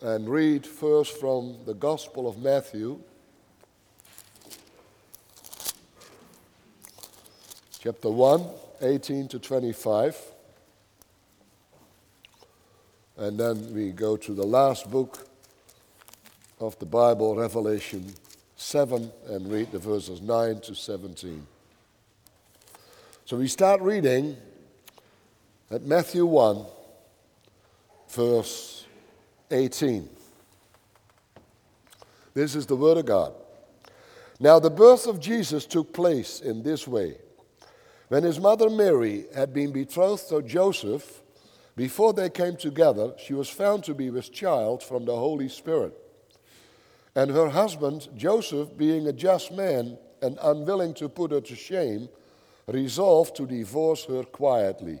and read first from the Gospel of Matthew, chapter 1, 18 to 25. And then we go to the last book of the Bible, Revelation 7, and read the verses 9 to 17. So we start reading at Matthew 1, verse 18. This is the Word of God. Now, the birth of Jesus took place in this way. When his mother Mary had been betrothed to Joseph, before they came together, she was found to be with child from the Holy Spirit. And her husband, Joseph, being a just man and unwilling to put her to shame, resolved to divorce her quietly.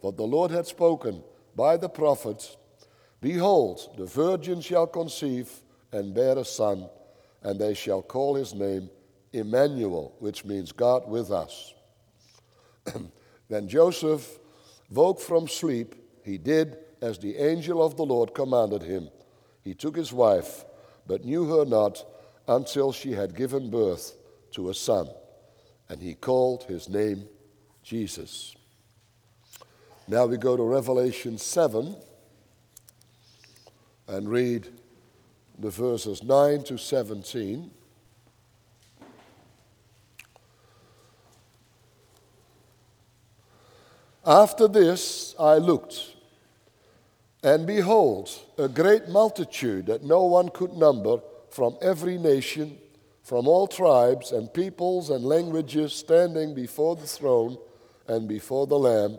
what the Lord had spoken by the prophets Behold, the virgin shall conceive and bear a son, and they shall call his name Emmanuel, which means God with us. then Joseph woke from sleep, he did as the angel of the Lord commanded him. He took his wife, but knew her not until she had given birth to a son, and he called his name Jesus. Now we go to Revelation 7 and read the verses 9 to 17. After this I looked, and behold, a great multitude that no one could number from every nation, from all tribes and peoples and languages, standing before the throne and before the Lamb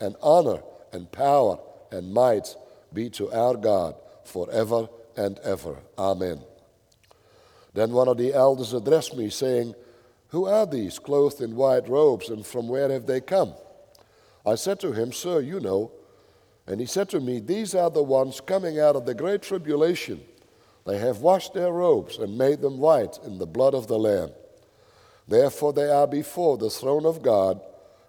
and honor and power and might be to our God forever and ever. Amen. Then one of the elders addressed me, saying, Who are these clothed in white robes, and from where have they come? I said to him, Sir, you know. And he said to me, These are the ones coming out of the great tribulation. They have washed their robes and made them white in the blood of the Lamb. Therefore, they are before the throne of God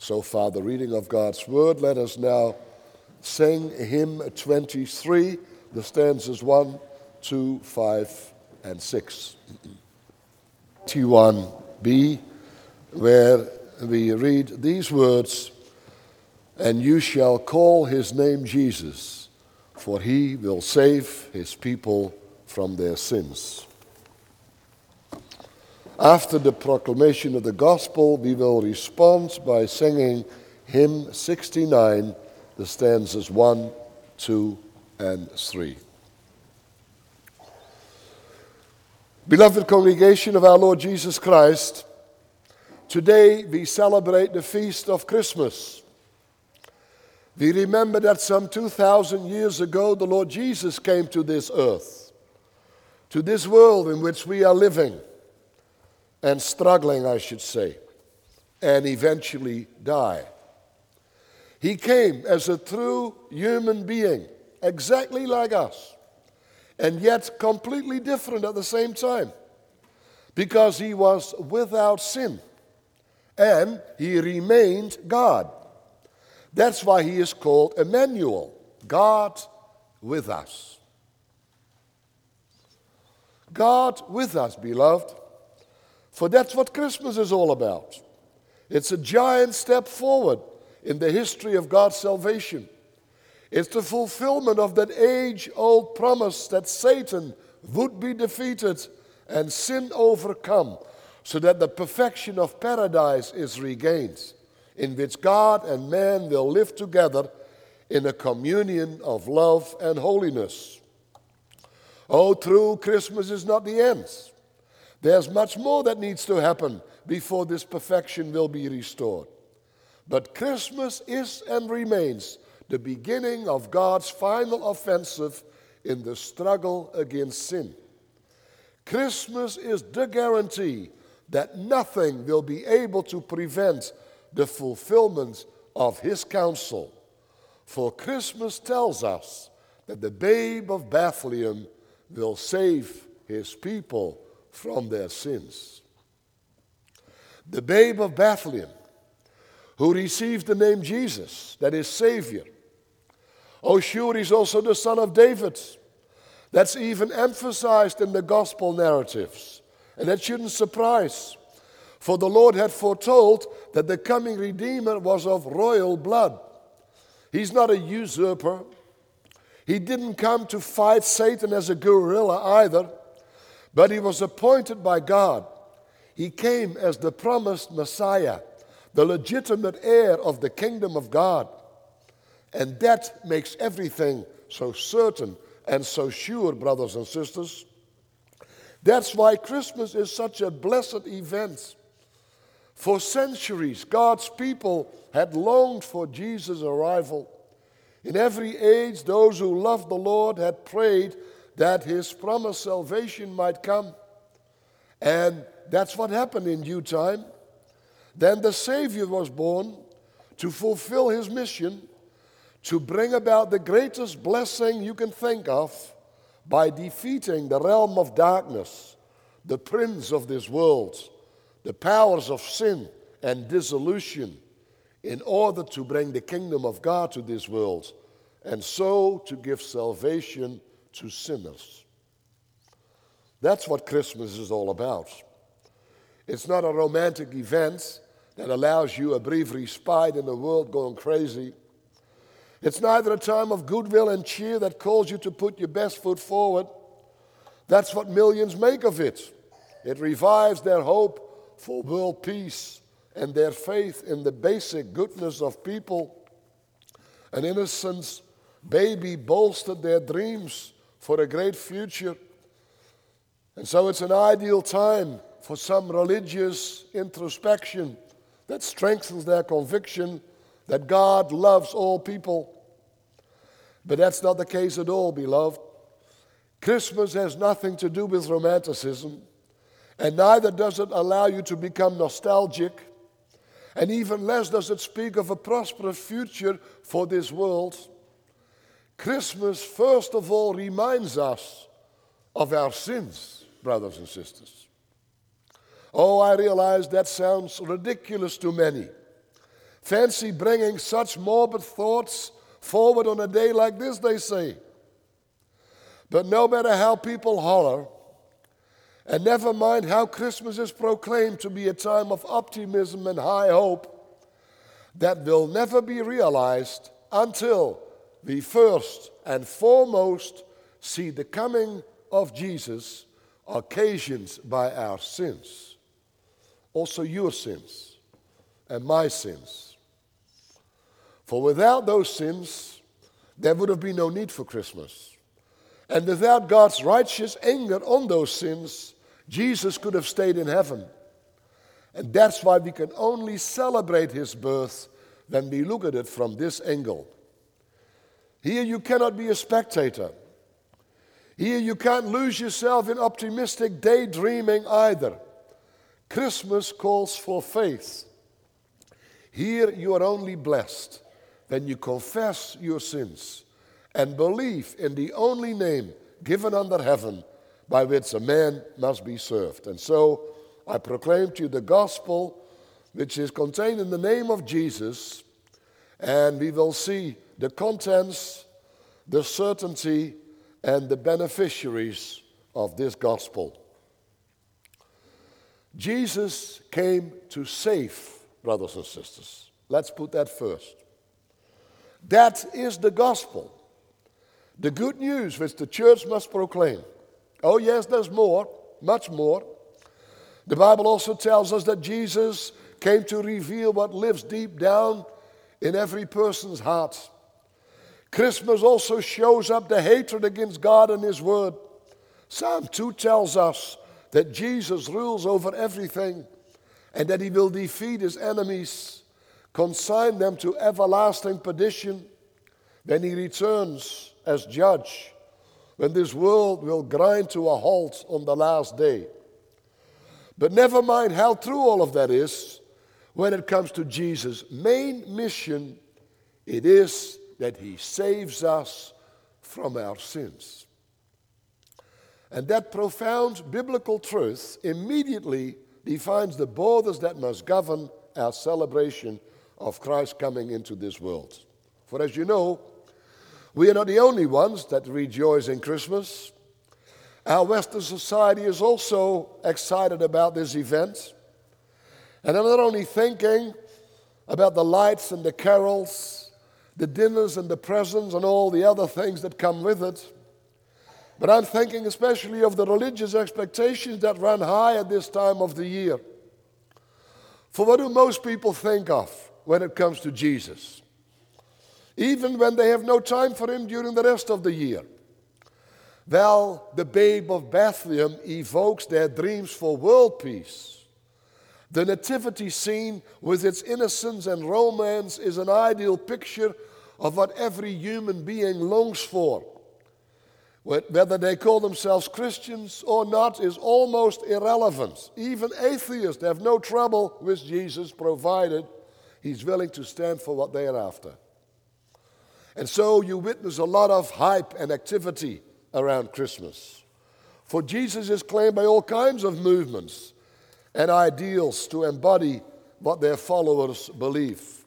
So far, the reading of God's word. Let us now sing hymn 23, the stanzas 1, 2, 5, and 6. T1b, where we read these words And you shall call his name Jesus, for he will save his people from their sins. After the proclamation of the gospel, we will respond by singing hymn 69, the stanzas 1, 2, and 3. Beloved congregation of our Lord Jesus Christ, today we celebrate the feast of Christmas. We remember that some 2,000 years ago the Lord Jesus came to this earth, to this world in which we are living and struggling, I should say, and eventually die. He came as a true human being, exactly like us, and yet completely different at the same time. Because he was without sin and he remained God. That's why he is called Emmanuel, God with us. God with us, beloved. For that's what Christmas is all about. It's a giant step forward in the history of God's salvation. It's the fulfillment of that age old promise that Satan would be defeated and sin overcome, so that the perfection of paradise is regained, in which God and man will live together in a communion of love and holiness. Oh, true, Christmas is not the end. There's much more that needs to happen before this perfection will be restored. But Christmas is and remains the beginning of God's final offensive in the struggle against sin. Christmas is the guarantee that nothing will be able to prevent the fulfillment of His counsel. For Christmas tells us that the babe of Bethlehem will save His people from their sins. The babe of Bethlehem, who received the name Jesus, that is Savior, Oh, sure, he's also the son of David. That's even emphasized in the gospel narratives. And that shouldn't surprise. For the Lord had foretold that the coming Redeemer was of royal blood. He's not a usurper. He didn't come to fight Satan as a guerrilla either, but he was appointed by God. He came as the promised Messiah, the legitimate heir of the kingdom of God. And that makes everything so certain and so sure, brothers and sisters. That's why Christmas is such a blessed event. For centuries, God's people had longed for Jesus' arrival. In every age, those who loved the Lord had prayed that his promised salvation might come. And that's what happened in due time. Then the Savior was born to fulfill his mission to bring about the greatest blessing you can think of by defeating the realm of darkness, the prince of this world, the powers of sin and dissolution, in order to bring the kingdom of God to this world, and so to give salvation to sinners. That's what Christmas is all about. It's not a romantic event that allows you a brief respite in a world going crazy. It's neither a time of goodwill and cheer that calls you to put your best foot forward. That's what millions make of it. It revives their hope for world peace and their faith in the basic goodness of people. An innocent baby bolstered their dreams for a great future. And so it's an ideal time for some religious introspection that strengthens their conviction that God loves all people. But that's not the case at all, beloved. Christmas has nothing to do with romanticism, and neither does it allow you to become nostalgic, and even less does it speak of a prosperous future for this world. Christmas, first of all, reminds us of our sins, brothers and sisters. Oh, I realize that sounds ridiculous to many. Fancy bringing such morbid thoughts forward on a day like this, they say. But no matter how people holler, and never mind how Christmas is proclaimed to be a time of optimism and high hope, that will never be realized until we first and foremost see the coming of Jesus occasioned by our sins. Also, your sins and my sins. For without those sins, there would have been no need for Christmas. And without God's righteous anger on those sins, Jesus could have stayed in heaven. And that's why we can only celebrate his birth when we look at it from this angle. Here you cannot be a spectator. Here you can't lose yourself in optimistic daydreaming either. Christmas calls for faith. Here you are only blessed then you confess your sins and believe in the only name given under heaven by which a man must be served. And so I proclaim to you the gospel which is contained in the name of Jesus, and we will see the contents, the certainty, and the beneficiaries of this gospel. Jesus came to save, brothers and sisters. Let's put that first. That is the gospel. The good news which the church must proclaim. Oh, yes, there's more, much more. The Bible also tells us that Jesus came to reveal what lives deep down in every person's heart. Christmas also shows up the hatred against God and His Word. Psalm 2 tells us that Jesus rules over everything and that He will defeat His enemies, consign them to everlasting perdition when He returns as judge, when this world will grind to a halt on the last day. But never mind how true all of that is, when it comes to Jesus' main mission, it is that he saves us from our sins. And that profound biblical truth immediately defines the borders that must govern our celebration of Christ coming into this world. For as you know, we are not the only ones that rejoice in Christmas. Our Western society is also excited about this event. And I'm not only thinking about the lights and the carols, the dinners and the presents and all the other things that come with it, but I'm thinking especially of the religious expectations that run high at this time of the year. For what do most people think of when it comes to Jesus? Even when they have no time for him during the rest of the year. Well, the babe of Bethlehem evokes their dreams for world peace. The nativity scene, with its innocence and romance, is an ideal picture of what every human being longs for. Whether they call themselves Christians or not is almost irrelevant. Even atheists have no trouble with Jesus, provided he's willing to stand for what they are after. And so you witness a lot of hype and activity around Christmas. For Jesus is claimed by all kinds of movements and ideals to embody what their followers believe.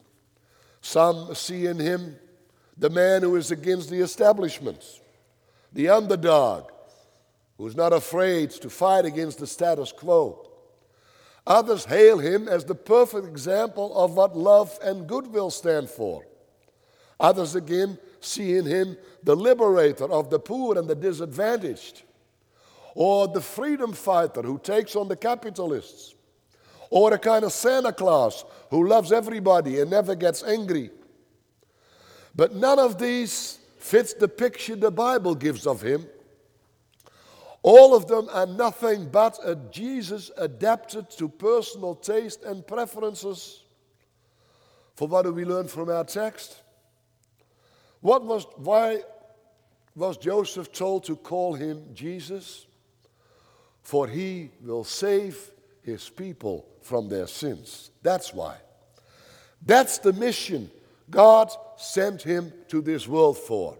Some see in him the man who is against the establishment, the underdog, who's not afraid to fight against the status quo. Others hail him as the perfect example of what love and goodwill stand for. Others again see in him the liberator of the poor and the disadvantaged or the freedom fighter who takes on the capitalists, or a kind of Santa Claus who loves everybody and never gets angry. But none of these fits the picture the Bible gives of him. All of them are nothing but a Jesus adapted to personal taste and preferences. For what do we learn from our text? What was, why was Joseph told to call him Jesus? For he will save his people from their sins. That's why. That's the mission God sent him to this world for.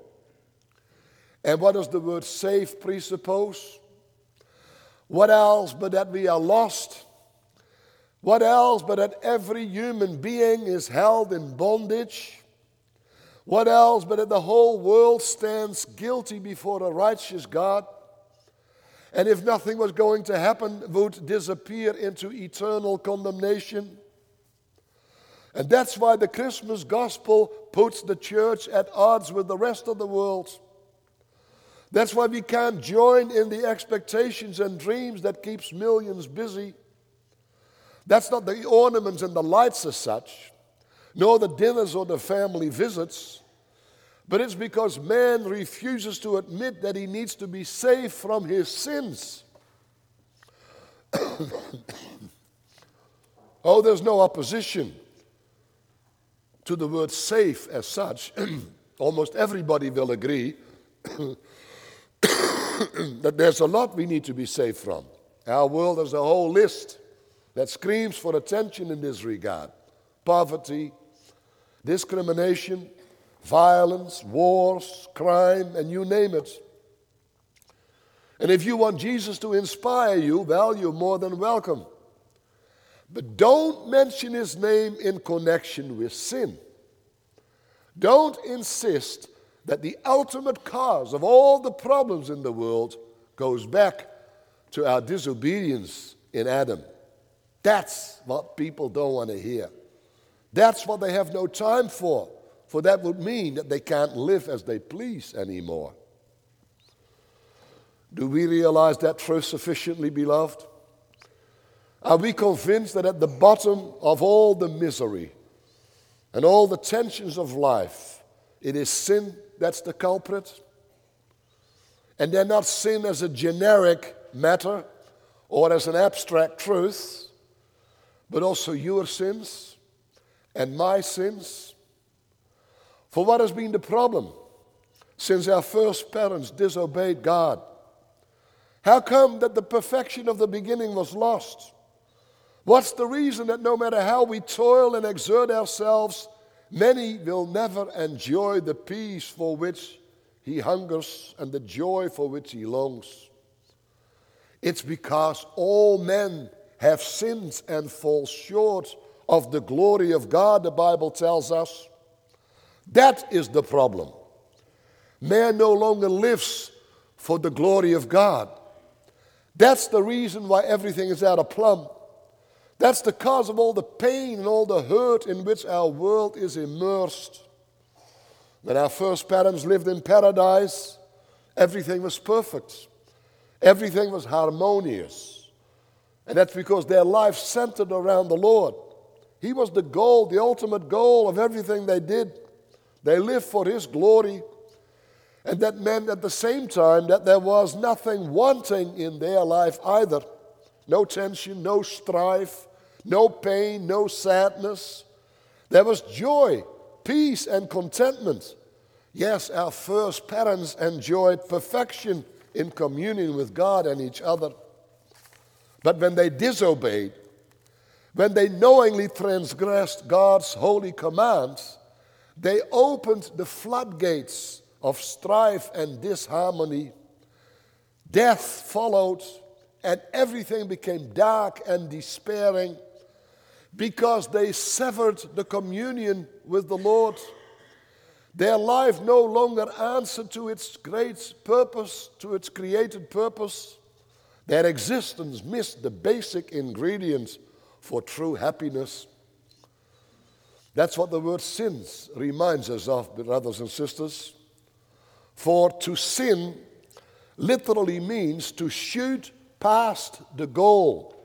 And what does the word save presuppose? What else but that we are lost? What else but that every human being is held in bondage? What else but that the whole world stands guilty before a righteous God? And if nothing was going to happen, would disappear into eternal condemnation. And that's why the Christmas gospel puts the church at odds with the rest of the world. That's why we can't join in the expectations and dreams that keeps millions busy. That's not the ornaments and the lights as such, nor the dinners or the family visits. But it's because man refuses to admit that he needs to be saved from his sins. oh, there's no opposition to the word safe as such. Almost everybody will agree that there's a lot we need to be saved from. Our world has a whole list that screams for attention in this regard poverty, discrimination, violence, wars, crime, and you name it. And if you want Jesus to inspire you, well, you're more than welcome. But don't mention his name in connection with sin. Don't insist that the ultimate cause of all the problems in the world goes back to our disobedience in Adam. That's what people don't want to hear. That's what they have no time for, for that would mean that they can't live as they please anymore. Do we realize that truth sufficiently, beloved? Are we convinced that at the bottom of all the misery and all the tensions of life, it is sin that's the culprit? And they're not sin as a generic matter or as an abstract truth, but also your sins and my sins. For what has been the problem since our first parents disobeyed God? How come that the perfection of the beginning was lost? What's the reason that no matter how we toil and exert ourselves, many will never enjoy the peace for which he hungers and the joy for which he longs? It's because all men have sinned and fall short of the glory of God, the Bible tells us. That is the problem. Man no longer lives for the glory of God. That's the reason why everything is out of plumb. That's the cause of all the pain and all the hurt in which our world is immersed. When our first parents lived in paradise, everything was perfect, everything was harmonious. And that's because their life centered around the Lord. He was the goal, the ultimate goal of everything they did. They lived for His glory and that meant at the same time that there was nothing wanting in their life either. No tension, no strife, no pain, no sadness. There was joy, peace, and contentment. Yes, our first parents enjoyed perfection in communion with God and each other. But when they disobeyed, when they knowingly transgressed God's holy commands, they opened the floodgates of strife and disharmony. Death followed, and everything became dark and despairing because they severed the communion with the Lord. Their life no longer answered to its great purpose, to its created purpose. Their existence missed the basic ingredients for true happiness. That's what the word sins reminds us of, brothers and sisters. For to sin literally means to shoot past the goal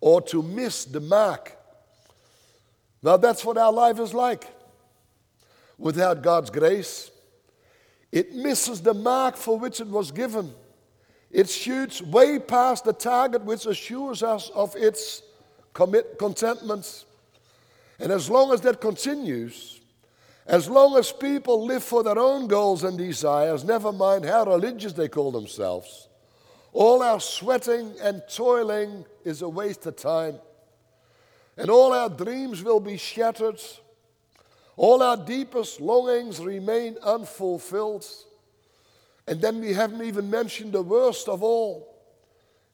or to miss the mark. Now, that's what our life is like. Without God's grace, it misses the mark for which it was given. It shoots way past the target which assures us of its commit- contentment. And as long as that continues, as long as people live for their own goals and desires, never mind how religious they call themselves, all our sweating and toiling is a waste of time. And all our dreams will be shattered. All our deepest longings remain unfulfilled. And then we haven't even mentioned the worst of all,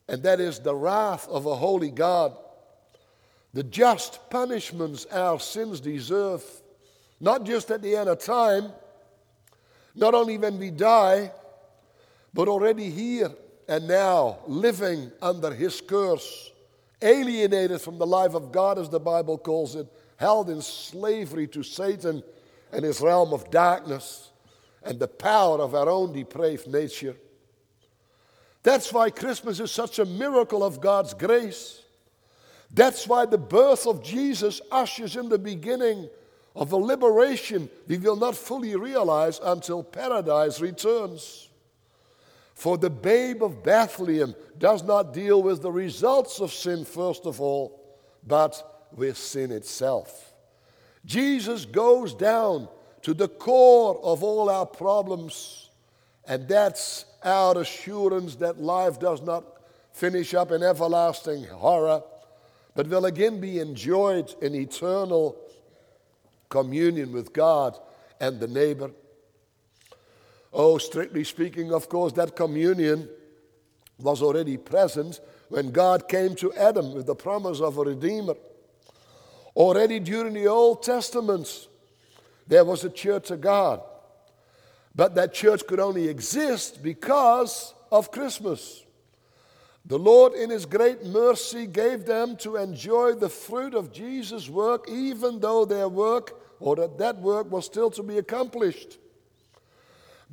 and that is the wrath of a holy God. The just punishments our sins deserve not just at the end of time, not only when we die, but already here and now, living under His curse, alienated from the life of God, as the Bible calls it, held in slavery to Satan and his realm of darkness and the power of our own depraved nature. That's why Christmas is such a miracle of God's grace. That's why the birth of Jesus ushers in the beginning of a liberation we will not fully realize until paradise returns. For the babe of Bethlehem does not deal with the results of sin, first of all, but with sin itself. Jesus goes down to the core of all our problems, and that's our assurance that life does not finish up in everlasting horror, but will again be enjoyed in eternal communion with God and the neighbor. Oh, strictly speaking, of course, that communion was already present when God came to Adam with the promise of a Redeemer. Already during the Old Testament, there was a church of God. But that church could only exist because of Christmas. The Lord, in His great mercy, gave them to enjoy the fruit of Jesus' work, even though their work or that, that work was still to be accomplished.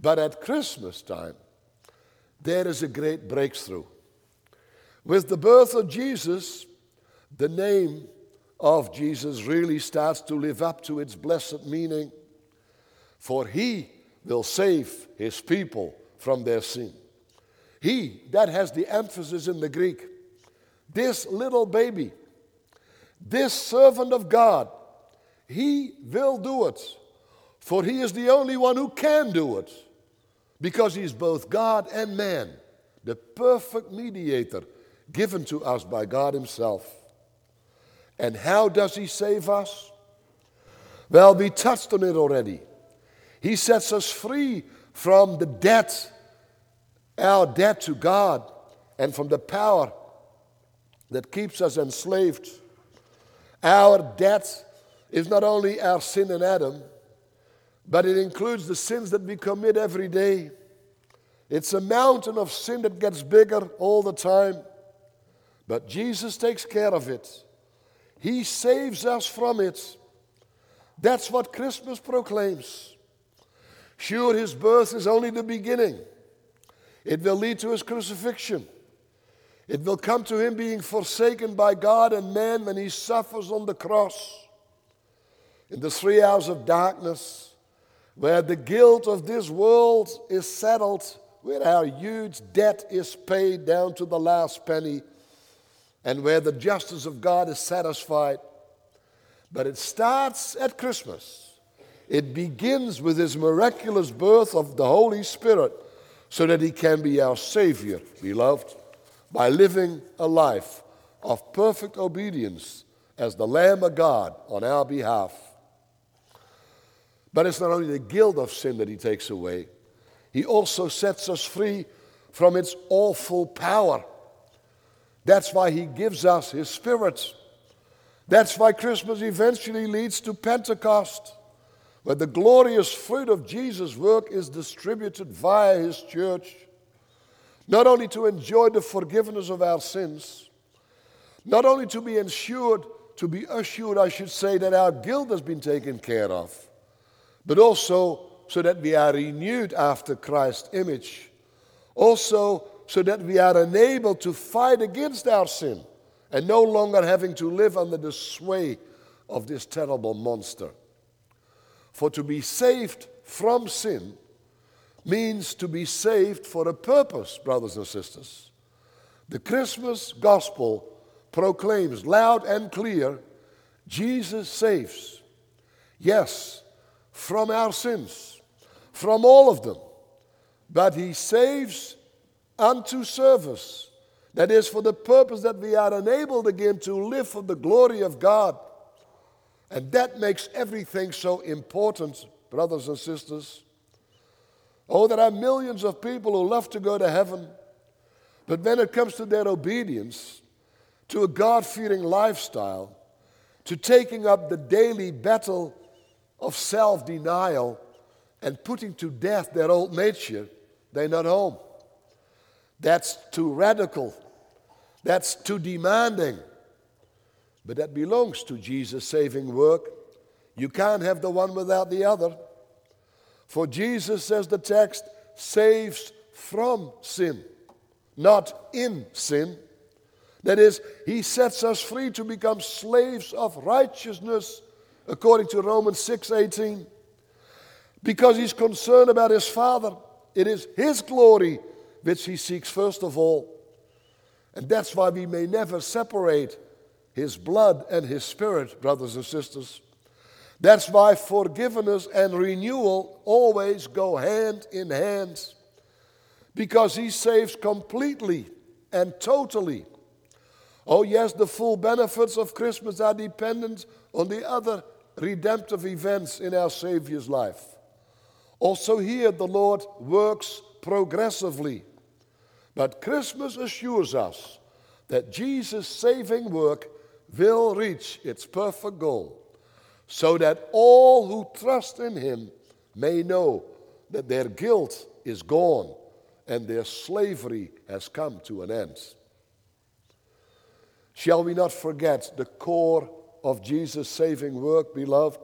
But at Christmas time, there is a great breakthrough. With the birth of Jesus, the name of Jesus really starts to live up to its blessed meaning, for He will save His people from their sin. He, that has the emphasis in the Greek, this little baby, this servant of God, he will do it. For he is the only one who can do it. Because he is both God and man, the perfect mediator given to us by God Himself. And how does He save us? Well, we touched on it already. He sets us free from the debt our debt to God and from the power that keeps us enslaved. Our debt is not only our sin in Adam, but it includes the sins that we commit every day. It's a mountain of sin that gets bigger all the time, but Jesus takes care of it. He saves us from it. That's what Christmas proclaims. Sure, his birth is only the beginning. It will lead to his crucifixion. It will come to him being forsaken by God and man when he suffers on the cross. In the three hours of darkness, where the guilt of this world is settled, where our huge debt is paid down to the last penny, and where the justice of God is satisfied. But it starts at Christmas. It begins with his miraculous birth of the Holy Spirit so that He can be our Savior, beloved, by living a life of perfect obedience as the Lamb of God on our behalf. But it's not only the guilt of sin that He takes away, He also sets us free from its awful power. That's why He gives us His Spirit. That's why Christmas eventually leads to Pentecost where the glorious fruit of Jesus' work is distributed via his church, not only to enjoy the forgiveness of our sins, not only to be ensured, to be assured, I should say, that our guilt has been taken care of, but also so that we are renewed after Christ's image, also so that we are enabled to fight against our sin and no longer having to live under the sway of this terrible monster. For to be saved from sin means to be saved for a purpose, brothers and sisters. The Christmas gospel proclaims loud and clear Jesus saves. Yes, from our sins, from all of them. But he saves unto service. That is, for the purpose that we are enabled again to live for the glory of God. And that makes everything so important, brothers and sisters. Oh, there are millions of people who love to go to heaven, but when it comes to their obedience, to a God fearing lifestyle, to taking up the daily battle of self denial and putting to death their old nature, they're not home. That's too radical. That's too demanding. But that belongs to Jesus' saving work. You can't have the one without the other. For Jesus, says the text, saves from sin, not in sin. That is, he sets us free to become slaves of righteousness, according to Romans 6:18. Because he's concerned about his Father. It is his glory which he seeks first of all. And that's why we may never separate his blood and his spirit, brothers and sisters. That's why forgiveness and renewal always go hand in hand because he saves completely and totally. Oh, yes, the full benefits of Christmas are dependent on the other redemptive events in our Savior's life. Also, here the Lord works progressively. But Christmas assures us that Jesus' saving work will reach its perfect goal, so that all who trust in Him may know that their guilt is gone and their slavery has come to an end. Shall we not forget the core of Jesus' saving work, beloved?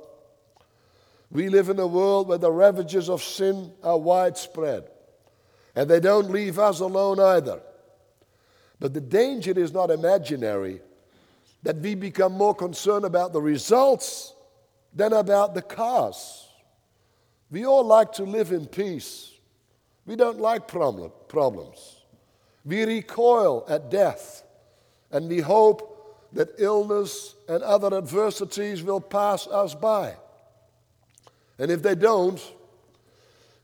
We live in a world where the ravages of sin are widespread, and they don't leave us alone either. But the danger is not imaginary, that we become more concerned about the results than about the cause. We all like to live in peace. We don't like problem, problems. We recoil at death, and we hope that illness and other adversities will pass us by. And if they don't,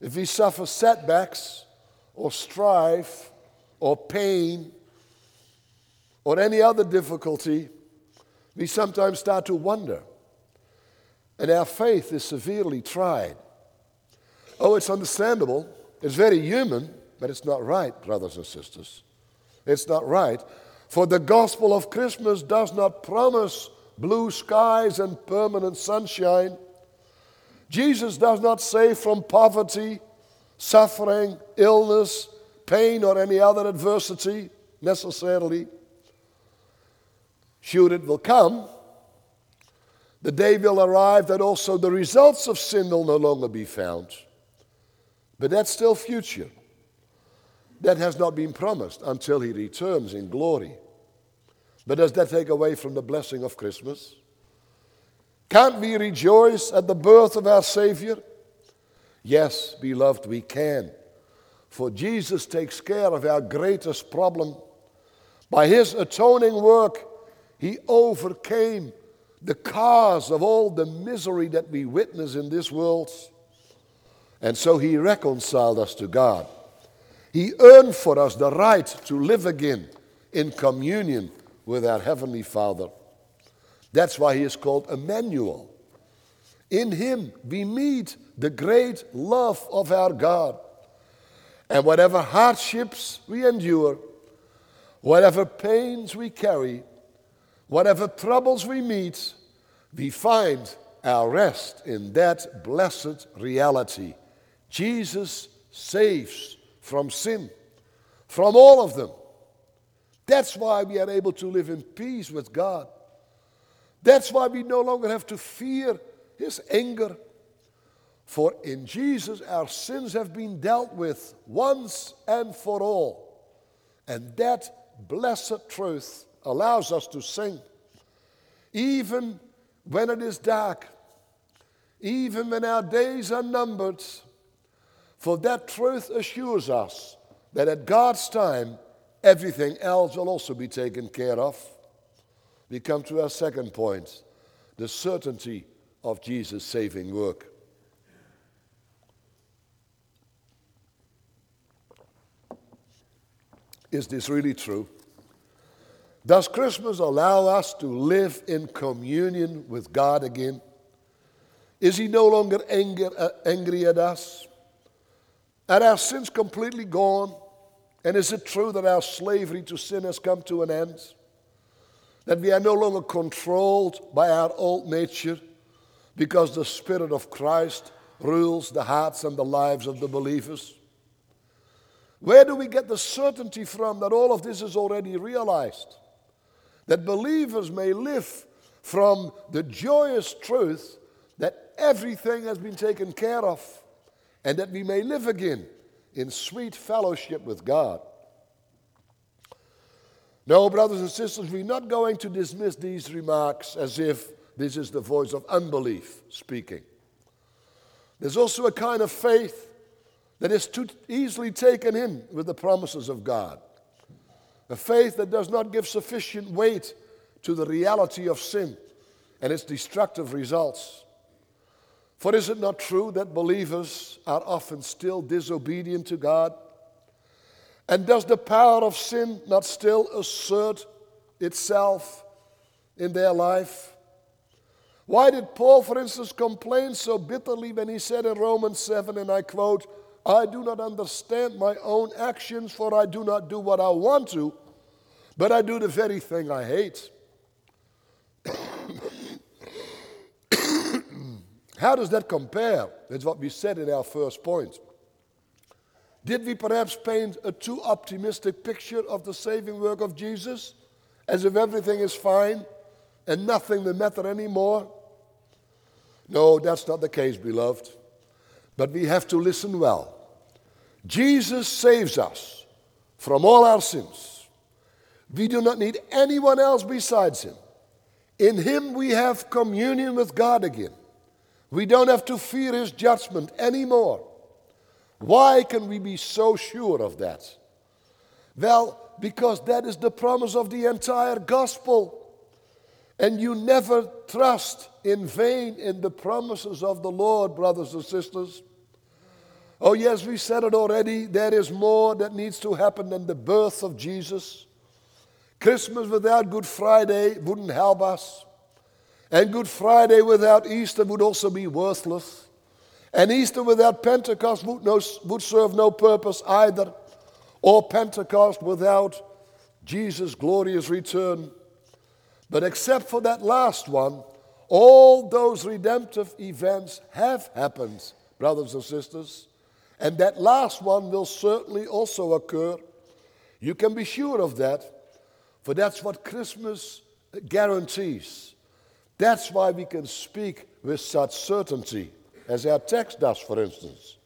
if we suffer setbacks or strife or pain or any other difficulty, we sometimes start to wonder. And our faith is severely tried. Oh, it's understandable. It's very human, but it's not right, brothers and sisters. It's not right. For the gospel of Christmas does not promise blue skies and permanent sunshine. Jesus does not save from poverty, suffering, illness, pain, or any other adversity necessarily. Sure, it will come. The day will arrive that also the results of sin will no longer be found. But that's still future. That has not been promised until he returns in glory. But does that take away from the blessing of Christmas? Can't we rejoice at the birth of our Savior? Yes, beloved, we can. For Jesus takes care of our greatest problem. By his atoning work, he overcame the cause of all the misery that we witness in this world. And so he reconciled us to God. He earned for us the right to live again in communion with our Heavenly Father. That's why he is called Emmanuel. In him we meet the great love of our God. And whatever hardships we endure, whatever pains we carry, whatever troubles we meet, we find our rest in that blessed reality. Jesus saves from sin, from all of them. That's why we are able to live in peace with God. That's why we no longer have to fear his anger. For in Jesus our sins have been dealt with once and for all. And that blessed truth allows us to sing. Even when it is dark, even when our days are numbered, for that truth assures us that at God's time, everything else will also be taken care of. We come to our second point the certainty of Jesus' saving work. Is this really true? Does Christmas allow us to live in communion with God again? Is He no longer angry, uh, angry at us? Are our sins completely gone? And is it true that our slavery to sin has come to an end? That we are no longer controlled by our old nature because the Spirit of Christ rules the hearts and the lives of the believers? Where do we get the certainty from that all of this is already realized? That believers may live from the joyous truth that everything has been taken care of and that we may live again in sweet fellowship with God. No, brothers and sisters, we're not going to dismiss these remarks as if this is the voice of unbelief speaking. There's also a kind of faith that is too easily taken in with the promises of God. A faith that does not give sufficient weight to the reality of sin and its destructive results. For is it not true that believers are often still disobedient to God? And does the power of sin not still assert itself in their life? Why did Paul, for instance, complain so bitterly when he said in Romans 7, and I quote, I do not understand my own actions, for I do not do what I want to, but I do the very thing I hate. How does that compare with what we said in our first point? Did we perhaps paint a too optimistic picture of the saving work of Jesus, as if everything is fine and nothing will matter anymore? No, that's not the case, beloved. But we have to listen well. Jesus saves us from all our sins. We do not need anyone else besides Him. In Him we have communion with God again. We don't have to fear His judgment anymore. Why can we be so sure of that? Well, because that is the promise of the entire gospel. And you never trust in vain in the promises of the Lord, brothers and sisters. Oh, yes, we said it already. There is more that needs to happen than the birth of Jesus. Christmas without Good Friday wouldn't help us. And Good Friday without Easter would also be worthless. And Easter without Pentecost would, no, would serve no purpose either, or Pentecost without Jesus' glorious return. But except for that last one, all those redemptive events have happened, brothers and sisters. And that last one will certainly also occur. You can be sure of that, for that's what Christmas guarantees. That's why we can speak with such certainty, as our text does, for instance.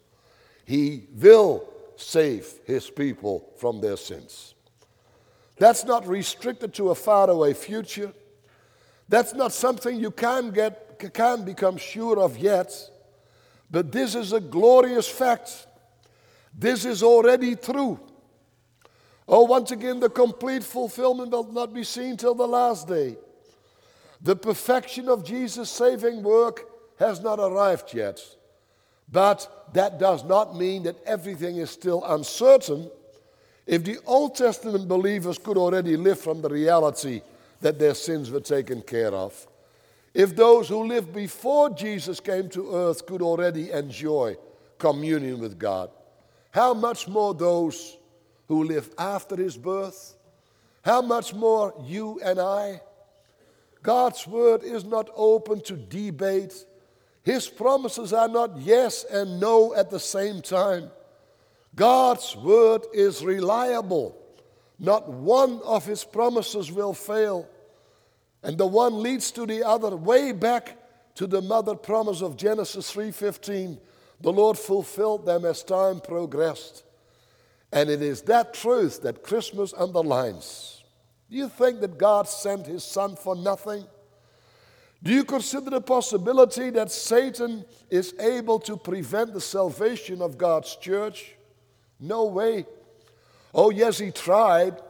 He will save his people from their sins. That's not restricted to a faraway future. That's not something you can get can become sure of yet. But this is a glorious fact. This is already true. Oh, once again, the complete fulfillment will not be seen till the last day. The perfection of Jesus' saving work has not arrived yet. But that does not mean that everything is still uncertain if the Old Testament believers could already live from the reality that their sins were taken care of, if those who lived before Jesus came to earth could already enjoy communion with God, how much more those who live after his birth? How much more you and I? God's word is not open to debate. His promises are not yes and no at the same time. God's word is reliable. Not one of his promises will fail. And the one leads to the other way back to the mother promise of Genesis 3:15. The Lord fulfilled them as time progressed. And it is that truth that Christmas underlines. Do you think that God sent his son for nothing? Do you consider the possibility that Satan is able to prevent the salvation of God's church? No way. Oh, yes, he tried.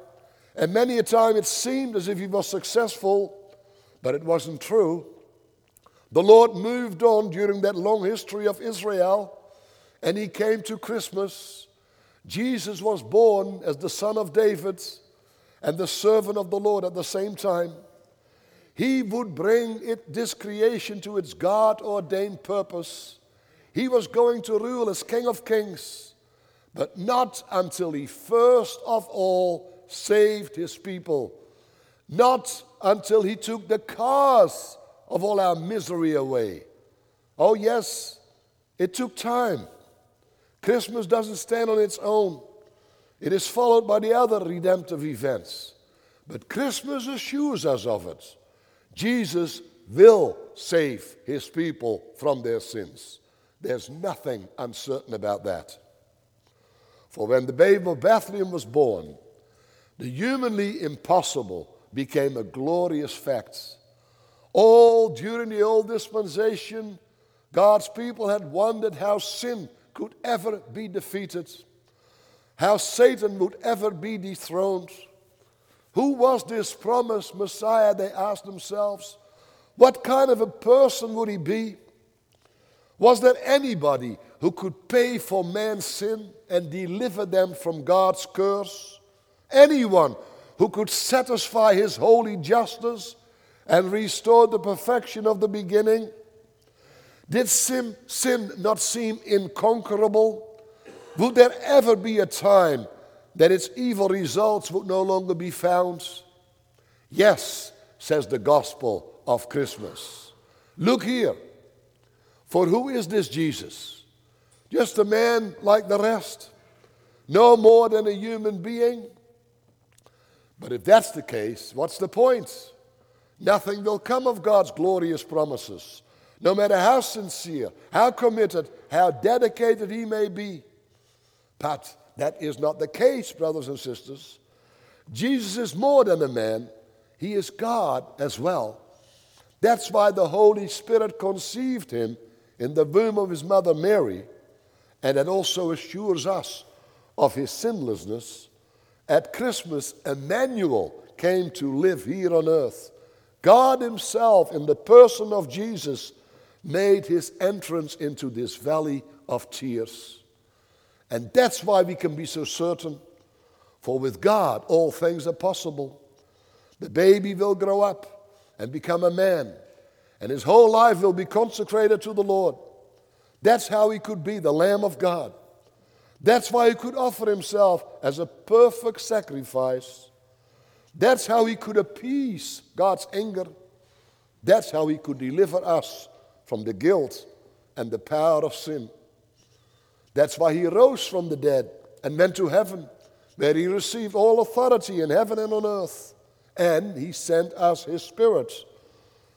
And many a time it seemed as if he was successful, but it wasn't true. The Lord moved on during that long history of Israel, and he came to Christmas. Jesus was born as the son of David and the servant of the Lord at the same time. He would bring it, this creation to its God ordained purpose. He was going to rule as King of Kings but not until he first of all saved his people, not until he took the cause of all our misery away. Oh, yes, it took time. Christmas doesn't stand on its own, it is followed by the other redemptive events. But Christmas assures us of it. Jesus will save his people from their sins. There's nothing uncertain about that. For when the babe of Bethlehem was born, the humanly impossible became a glorious fact. All during the old dispensation, God's people had wondered how sin could ever be defeated, how Satan would ever be dethroned. Who was this promised Messiah? They asked themselves. What kind of a person would he be? Was there anybody who could pay for man's sin and deliver them from God's curse? Anyone who could satisfy his holy justice and restore the perfection of the beginning? Did sin, sin not seem inconquerable? Would there ever be a time that its evil results would no longer be found? Yes, says the gospel of Christmas. Look here. For who is this Jesus? Just a man like the rest? No more than a human being? But if that's the case, what's the point? Nothing will come of God's glorious promises, no matter how sincere, how committed, how dedicated he may be. But that is not the case, brothers and sisters. Jesus is more than a man, he is God as well. That's why the Holy Spirit conceived him in the womb of his mother Mary, and it also assures us of his sinlessness. At Christmas, Emmanuel came to live here on earth. God Himself, in the person of Jesus, made His entrance into this valley of tears. And that's why we can be so certain. For with God, all things are possible. The baby will grow up and become a man, and his whole life will be consecrated to the Lord. That's how he could be the Lamb of God. That's why he could offer himself as a perfect sacrifice. That's how he could appease God's anger. That's how he could deliver us from the guilt and the power of sin. That's why he rose from the dead and went to heaven, where he received all authority in heaven and on earth. And he sent us his Spirit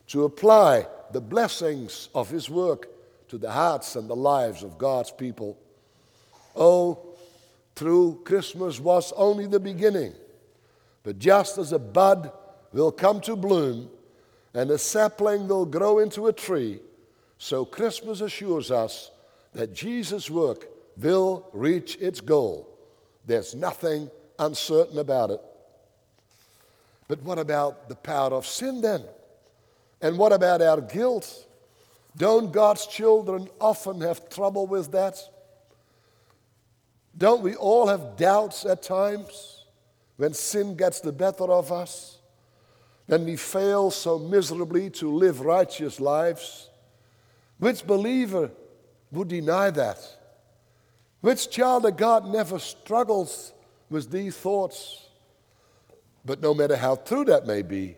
to apply the blessings of his work to the hearts and the lives of God's people. Oh, true Christmas was only the beginning. But just as a bud will come to bloom and a sapling will grow into a tree, so Christmas assures us that Jesus' work will reach its goal. There's nothing uncertain about it. But what about the power of sin then? And what about our guilt? Don't God's children often have trouble with that? Don't we all have doubts at times when sin gets the better of us? When we fail so miserably to live righteous lives? Which believer would deny that? Which child of God never struggles with these thoughts? But no matter how true that may be,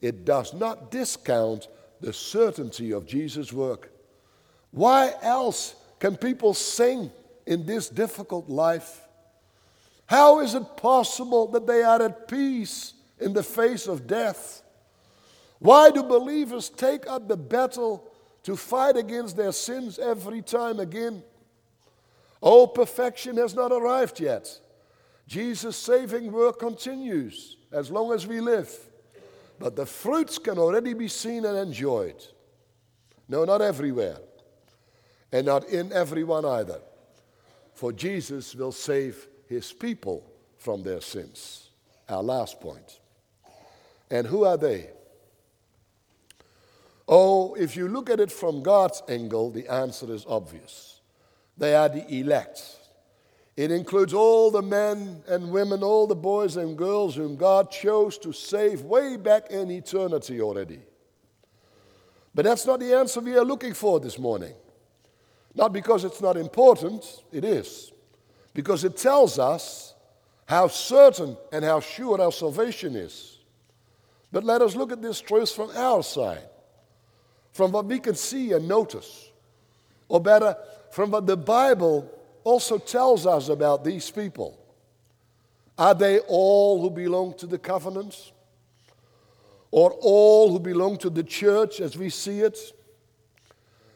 it does not discount the certainty of Jesus' work. Why else can people sing in this difficult life? How is it possible that they are at peace in the face of death? Why do believers take up the battle to fight against their sins every time again? Oh, perfection has not arrived yet. Jesus' saving work continues as long as we live. But the fruits can already be seen and enjoyed. No, not everywhere. And not in everyone either for Jesus will save his people from their sins. Our last point. And who are they? Oh, if you look at it from God's angle, the answer is obvious. They are the elect. It includes all the men and women, all the boys and girls whom God chose to save way back in eternity already. But that's not the answer we are looking for this morning. Not because it's not important, it is. Because it tells us how certain and how sure our salvation is. But let us look at this truth from our side, from what we can see and notice, or better, from what the Bible also tells us about these people. Are they all who belong to the covenants? Or all who belong to the church as we see it?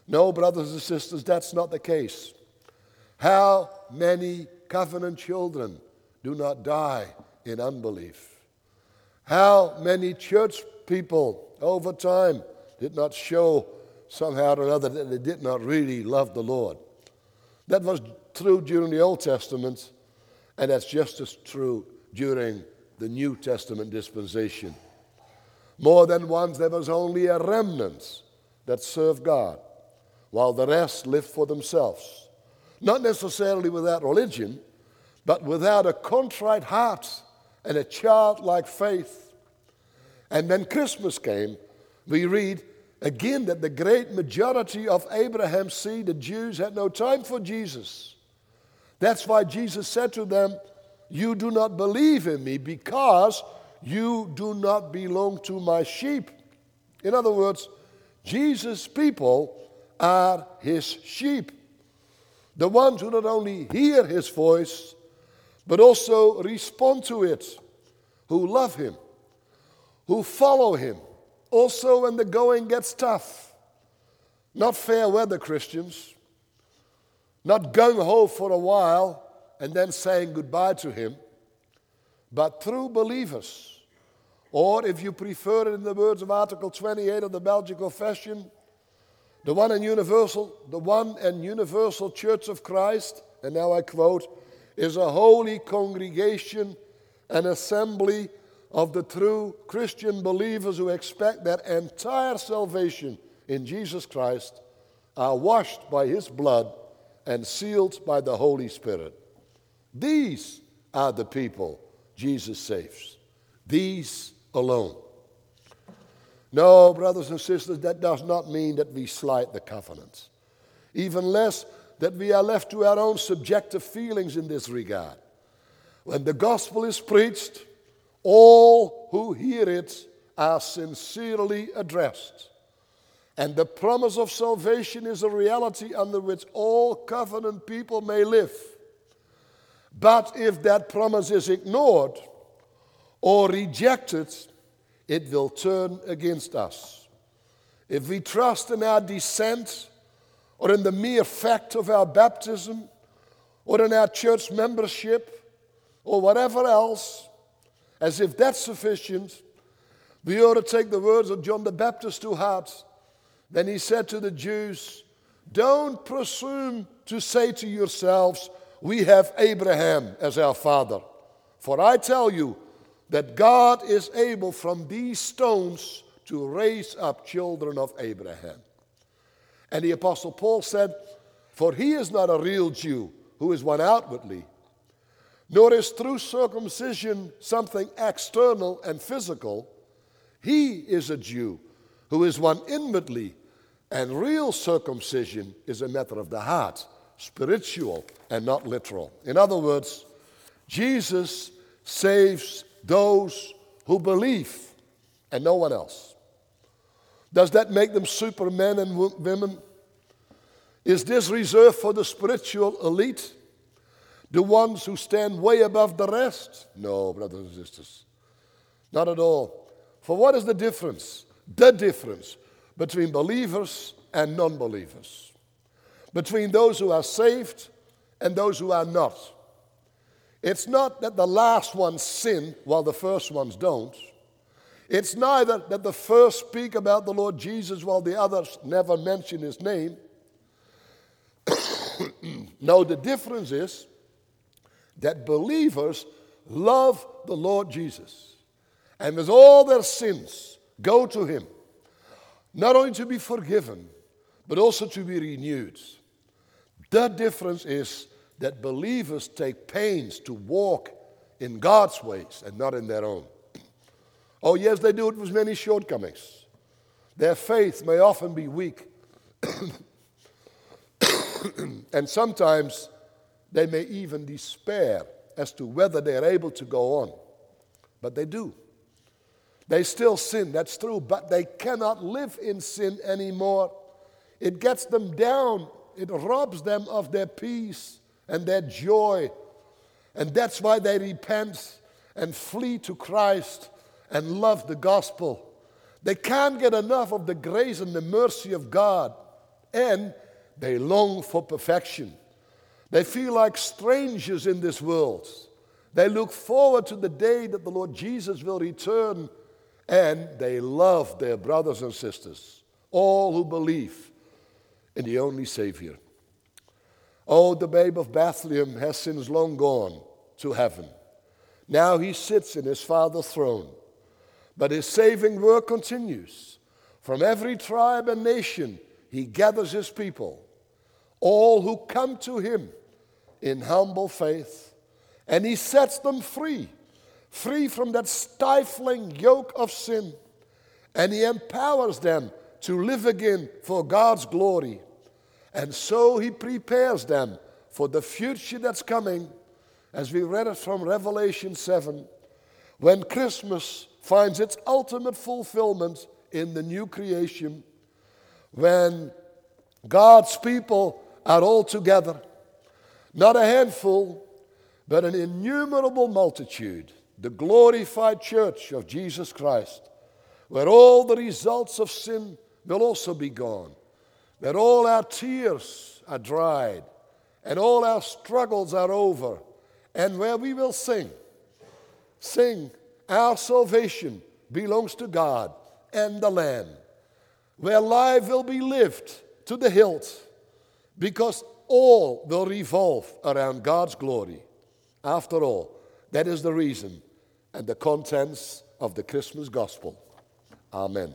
No, brothers and sisters, that's not the case. How many covenant children do not die in unbelief? How many church people over time did not show somehow or another that they did not really love the Lord? That was true during the Old Testament, and that's just as true during the New Testament dispensation. More than once, there was only a remnant that served God while the rest lived for themselves. Not necessarily without religion, but without a contrite heart and a childlike faith. And then Christmas came, we read again that the great majority of Abraham's seed, the Jews, had no time for Jesus. That's why Jesus said to them, You do not believe in me because you do not belong to my sheep. In other words, Jesus' people are his sheep. The ones who not only hear his voice, but also respond to it, who love him, who follow him, also when the going gets tough. Not fair weather Christians, not gung ho for a while and then saying goodbye to him, but true believers. Or if you prefer it in the words of Article 28 of the Belgic Confession, the one and universal, the one and universal Church of Christ, and now I quote, is a holy congregation, an assembly of the true Christian believers who expect their entire salvation in Jesus Christ, are washed by his blood and sealed by the Holy Spirit. These are the people Jesus saves. These alone. No, brothers and sisters, that does not mean that we slight the covenants, Even less that we are left to our own subjective feelings in this regard. When the gospel is preached, all who hear it are sincerely addressed. And the promise of salvation is a reality under which all covenant people may live. But if that promise is ignored or rejected, it will turn against us. If we trust in our descent or in the mere fact of our baptism or in our church membership or whatever else, as if that's sufficient, we ought to take the words of John the Baptist to heart then he said to the Jews, Don't presume to say to yourselves, We have Abraham as our father. For I tell you that God is able from these stones to raise up children of Abraham. And the Apostle Paul said, For he is not a real Jew who is one outwardly, nor is true circumcision something external and physical. He is a Jew who is one inwardly, and real circumcision is a matter of the heart, spiritual and not literal. In other words, Jesus saves those who believe and no one else. Does that make them supermen and women? Is this reserved for the spiritual elite? The ones who stand way above the rest? No, brothers and sisters. Not at all. For what is the difference? the difference between believers and non believers, between those who are saved and those who are not. It's not that the last ones sin while the first ones don't. It's neither that the first speak about the Lord Jesus while the others never mention his name. no, the difference is that believers love the Lord Jesus. And with all their sins, Go to Him, not only to be forgiven, but also to be renewed. The difference is that believers take pains to walk in God's ways and not in their own. Oh, yes, they do it with many shortcomings. Their faith may often be weak. and sometimes they may even despair as to whether they're able to go on. But they do. They still sin, that's true, but they cannot live in sin anymore. It gets them down, it robs them of their peace and their joy. And that's why they repent and flee to Christ and love the gospel. They can't get enough of the grace and the mercy of God, and they long for perfection. They feel like strangers in this world. They look forward to the day that the Lord Jesus will return and they love their brothers and sisters, all who believe in the only Savior. Oh, the babe of Bethlehem has since long gone to heaven. Now he sits in his Father's throne. But his saving work continues. From every tribe and nation, he gathers his people, all who come to him in humble faith, and he sets them free free from that stifling yoke of sin, and He empowers them to live again for God's glory. And so He prepares them for the future that's coming, as we read it from Revelation 7, when Christmas finds its ultimate fulfillment in the new creation, when God's people are all together, not a handful, but an innumerable multitude, the glorified church of Jesus Christ, where all the results of sin will also be gone, where all our tears are dried, and all our struggles are over, and where we will sing, sing, our salvation belongs to God and the Lamb, where life will be lived to the hilt, because all will revolve around God's glory. After all, that is the reason and the contents of the Christmas gospel. Amen.